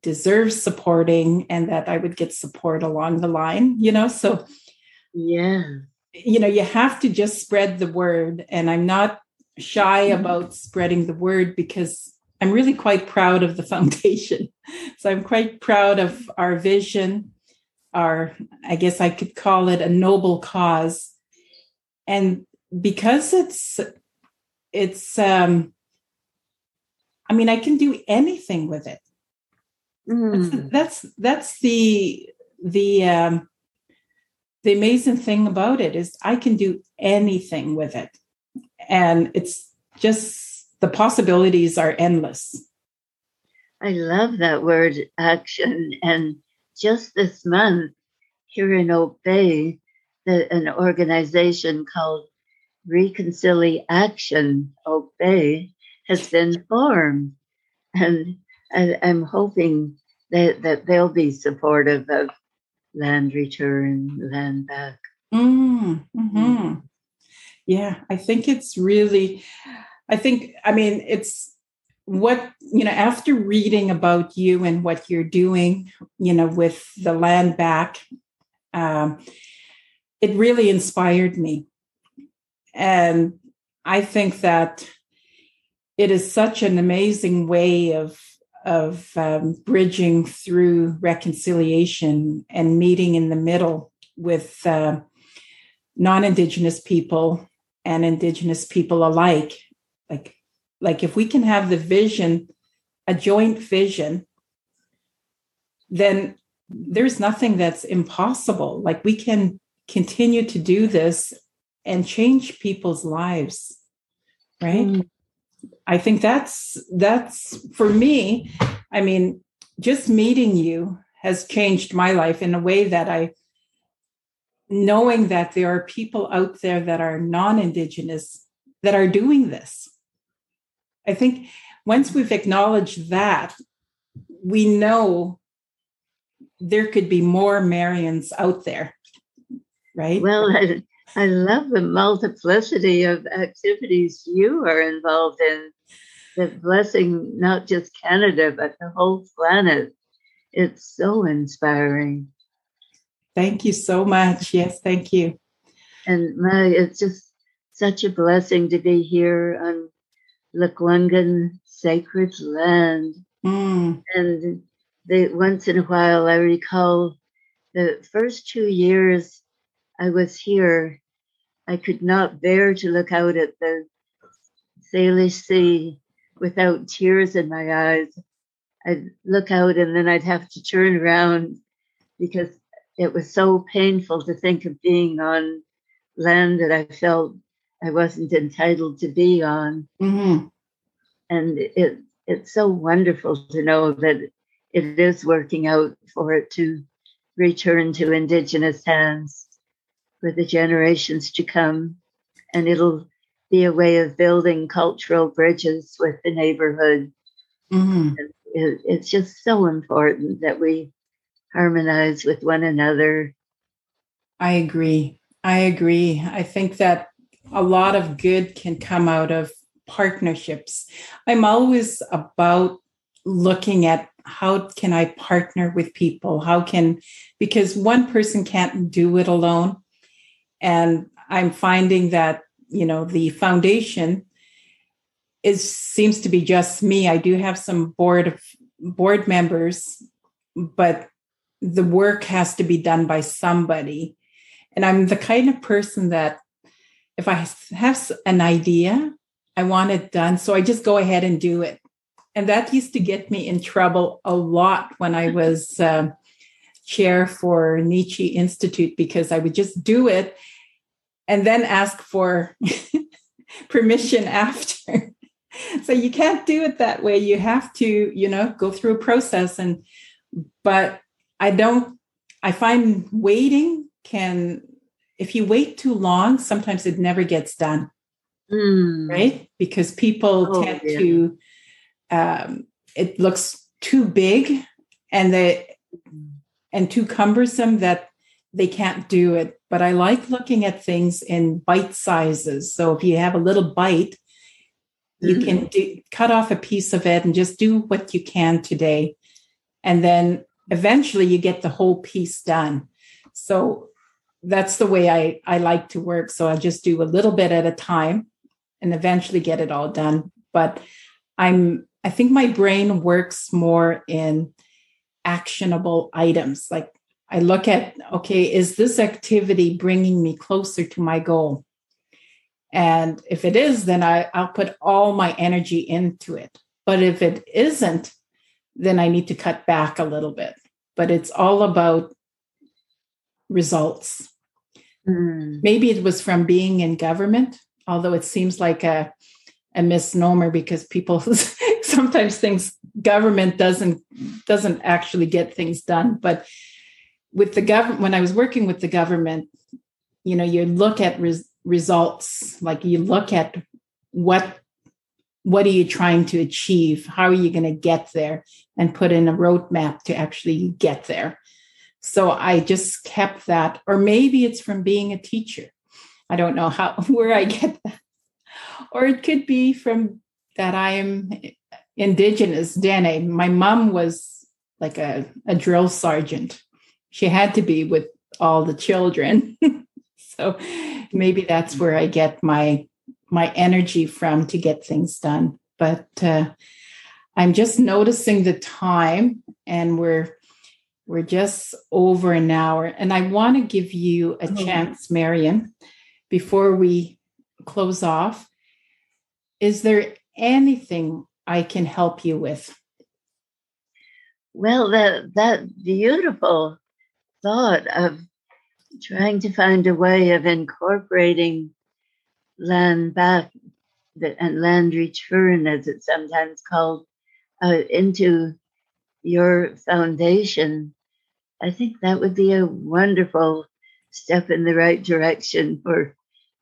deserves supporting and that I would get support along the line, you know? So, yeah. You know, you have to just spread the word. And I'm not shy mm-hmm. about spreading the word because I'm really quite proud of the <laughs> foundation. So I'm quite proud of our vision, our, I guess I could call it a noble cause. And because it's, it's, um, I mean, I can do anything with it. Mm. That's, that's the the um, the amazing thing about it is I can do anything with it, and it's just the possibilities are endless. I love that word action, and just this month here in Oak Bay, the, an organization called Reconciliation Oak Bay has been formed, and I, am hoping that, that they'll be supportive of land return, land back. Mm, hmm Yeah, I think it's really, I think, I mean, it's what, you know, after reading about you and what you're doing, you know, with the land back, um, it really inspired me. And I think that it is such an amazing way of of um, bridging through reconciliation and meeting in the middle with uh, non-indigenous people and indigenous people alike. Like like if we can have the vision a joint vision then there's nothing that's impossible. Like we can continue to do this and change people's lives right mm. I think that's that's for me. I mean, just meeting you has changed my life in a way that I knowing that there are people out there that are non-indigenous that are doing this. I think once we've acknowledged that, we know there could be more Marians out there, right? Well, <laughs> I love the multiplicity of activities you are involved in that blessing not just Canada, but the whole planet. It's so inspiring. Thank you so much. Yes, thank you. And my, it's just such a blessing to be here on Lekwungen sacred land. Mm. And the, once in a while, I recall the first two years I was here, I could not bear to look out at the Salish Sea without tears in my eyes. I'd look out and then I'd have to turn around because it was so painful to think of being on land that I felt I wasn't entitled to be on. Mm-hmm. And it it's so wonderful to know that it is working out for it to return to Indigenous hands for the generations to come. And it'll be a way of building cultural bridges with the neighborhood. Mm-hmm. It, it's just so important that we harmonize with one another. I agree. I agree. I think that a lot of good can come out of partnerships. I'm always about looking at how can I partner with people? How can, because one person can't do it alone. And I'm finding that, you know, the foundation is seems to be just me. I do have some board of board members, but the work has to be done by somebody. And I'm the kind of person that if I have an idea, I want it done. So I just go ahead and do it. And that used to get me in trouble a lot when I was uh, chair for Nechi Institute because I would just do it and then ask for <laughs> permission after. so you can't do it that way. You have to, you know, go through a process. And, but I don't, I find waiting can if you wait too long, sometimes it never gets done. Mm. Right? Because people oh, tend yeah. to, um, it looks too big and they, and too cumbersome that they can't do it. But I like looking at things in bite sizes. So if you have a little bite, you mm. can do, cut off a piece of it and just do what you can today. And then eventually you get the whole piece done. So that's the way I, I like to work. So I just do a little bit at a time and eventually get it all done. But I'm, I think my brain works more in actionable items. Like I look at, okay, is this activity bringing me closer to my goal? And if it is, then I, I'll put all my energy into it. But if it isn't, then I need to cut back a little bit. But it's all about results. Mm. Maybe it was from being in government, although it seems like a, a misnomer because people <laughs> sometimes think government doesn't doesn't actually get things done. But with the government, when I was working with the government, you know, you look at res- results, like you look at what what are you trying to achieve? How are you going to get there? And put in a roadmap to actually get there. So I just kept that, or maybe it's from being a teacher. I don't know how <laughs> where I get that. Or it could be from that I am indigenous Dene. My mom was like a, a drill sergeant. She had to be with all the children. <laughs> so maybe that's where I get my my energy from to get things done. But uh, I'm just noticing the time, and we're we're just over an hour. And I want to give you a oh. chance, Marion, before we close off. Is there anything I can help you with? Well, that that beautiful thought of trying to find a way of incorporating land back and land return, as it's sometimes called, uh, into your foundation, I think that would be a wonderful step in the right direction for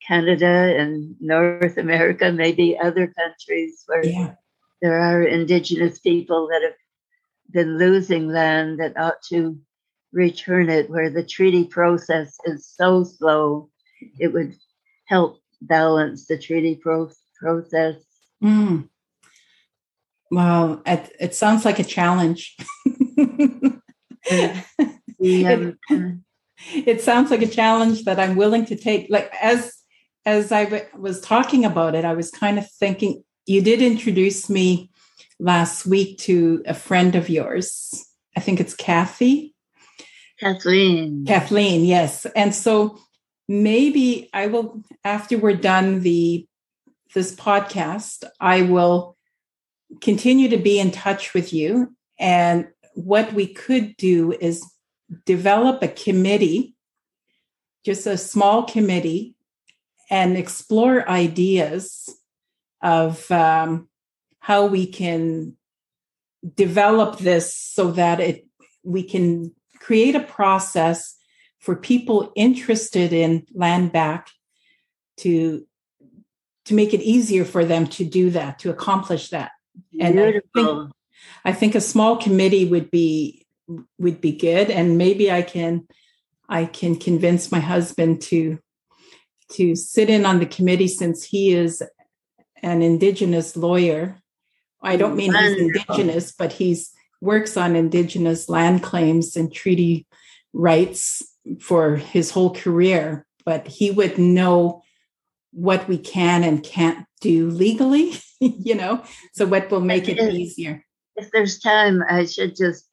Canada and North America, maybe other countries where yeah. there are Indigenous people that have been losing land that ought to return it, where the treaty process is so slow, it would help balance the treaty pro- process. Mm. Well, it, it sounds like a challenge. <laughs> yeah. it, it sounds like a challenge that I'm willing to take. Like as as I w- was talking about it, I was kind of thinking you did introduce me last week to a friend of yours. I think it's Kathy. Kathleen. Kathleen, yes. And so maybe I will after we're done the this podcast, I will continue to be in touch with you. And what we could do is develop a committee, just a small committee, and explore ideas of um, how we can develop this so that it we can create a process for people interested in land back to to make it easier for them to do that to accomplish that. And I think, I think a small committee would be would be good. And maybe i can i can convince my husband to to sit in on the committee since he is an indigenous lawyer. I don't mean he's indigenous, but he's works on indigenous land claims and treaty rights for his whole career. But he would know what we can and can't do legally, <laughs> you know, so what will make it easier. If there's time, I should just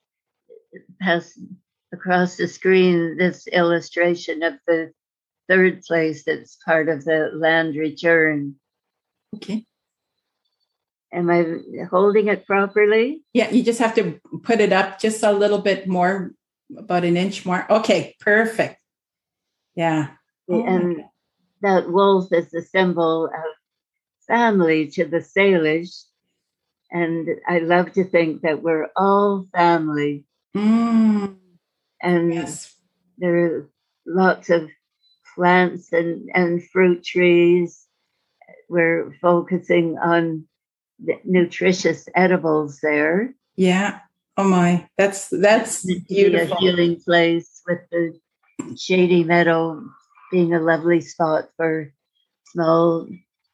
pass across the screen this illustration of the third place that's part of the land return. Okay. Am I holding it properly? Yeah, you just have to put it up just a little bit more, about an inch more. Okay, perfect. Yeah. And that wolf is the symbol of family to the Salish. And I love to think that we're all family. Mm. And yes. there are lots of plants and, and fruit trees. We're focusing on nutritious edibles there. Yeah. Oh my, that's that's beautiful. A healing place with the shady meadow being a lovely spot for small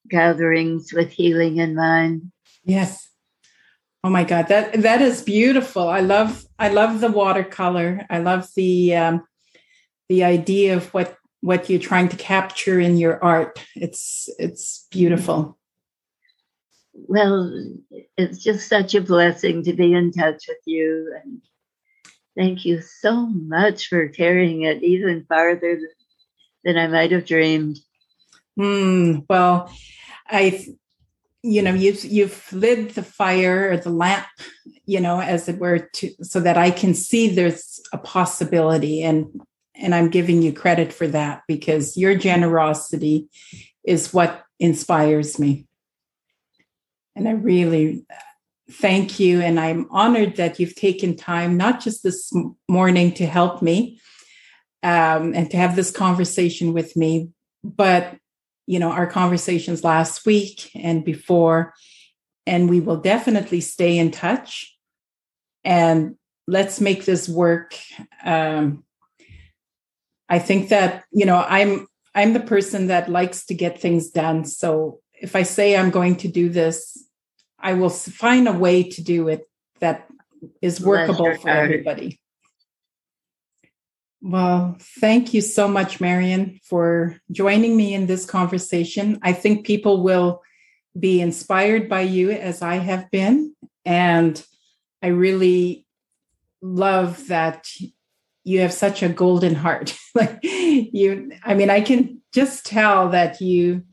gatherings with healing in mind. Yes. Oh my God, that that is beautiful. I love I love the watercolor. I love the um, the idea of what what you're trying to capture in your art. It's it's beautiful. Well, it's just such a blessing to be in touch with you and thank you so much for carrying it even farther than I might have dreamed. Mm, well, I, you know, you've you've lit the fire or the lamp, you know, as it were, to so that I can see there's a possibility, and and I'm giving you credit for that because your generosity is what inspires me, and I really thank you, and I'm honored that you've taken time, not just this morning, to help me um, and to have this conversation with me. But, you know, our conversations last week and before, and we will definitely stay in touch. And let's make this work. Um, I think that, you know, I'm I'm the person that likes to get things done. So if I say I'm going to do this, I will find a way to do it that is workable for everybody. Well, thank you so much, Marion, for joining me in this conversation. I think people will be inspired by you as I have been. And I really love that you have such a golden heart. <laughs> like you, I mean, I can just tell that you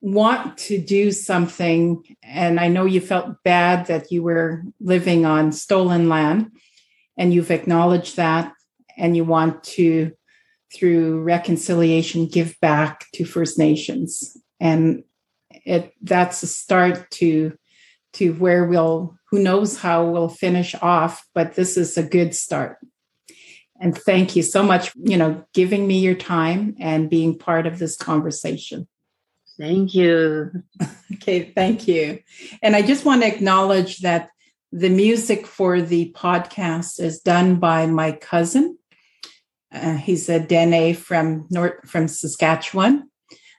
want to do something. And I know you felt bad that you were living on stolen land, and you've acknowledged that and you want to through reconciliation give back to first nations and it that's a start to to where we'll who knows how we'll finish off but this is a good start and thank you so much you know giving me your time and being part of this conversation thank you. Okay thank you. And i just want to acknowledge that the music for the podcast is done by my cousin. Uh, he's a Dene from North from Saskatchewan.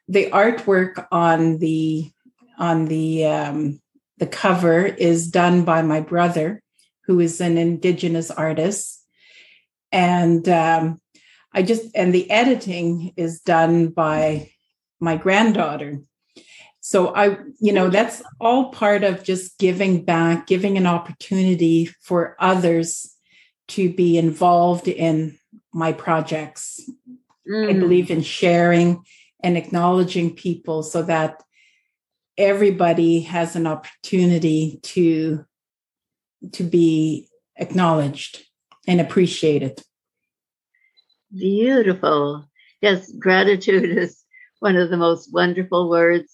The artwork on the on the um, the cover is done by my brother, who is an Indigenous artist, and um, I just and the editing is done by my granddaughter. So I, you know, that's all part of just giving back, giving an opportunity for others to be involved in my projects. Mm. I believe in sharing and acknowledging people so that everybody has an opportunity to to be acknowledged and appreciated. Beautiful. Yes, gratitude is one of the most wonderful words.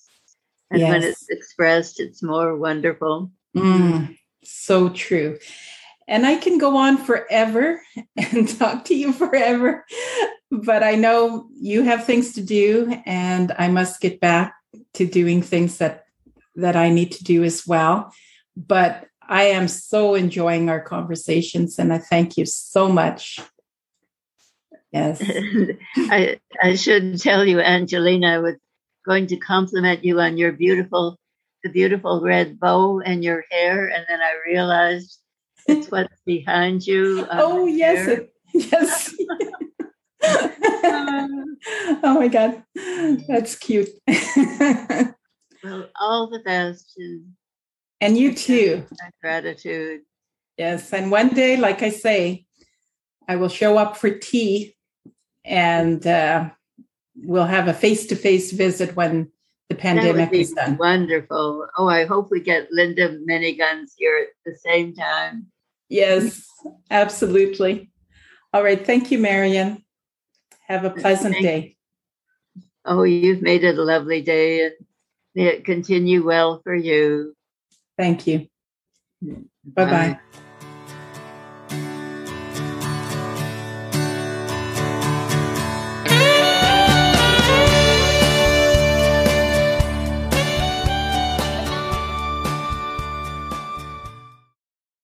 And yes. when it's expressed, it's more wonderful. Mm, so true. And I can go on forever <laughs> and talk to you forever, but I know you have things to do and I must get back to doing things that that I need to do as well. But I am so enjoying our conversations and I thank you so much. Yes. I I should tell you Angelina I was going to compliment you on your beautiful, the beautiful red bow and your hair, and then I realized it's <laughs> what's behind you. Oh yes, it, <laughs> yes. <laughs> oh my god, that's cute. well, all the best. And, and you too. Gratitude. Yes, and one day, like I say, I will show up for tea, and uh, we'll have a face-to-face visit when the pandemic is done. Wonderful. Oh, I hope we get Linda Manyguns here at the same time. Yes, absolutely. All right. Thank you, Marion. Have a pleasant Thank day. Oh, you've made it a lovely day and may it continue well for you. Thank you. Bye bye.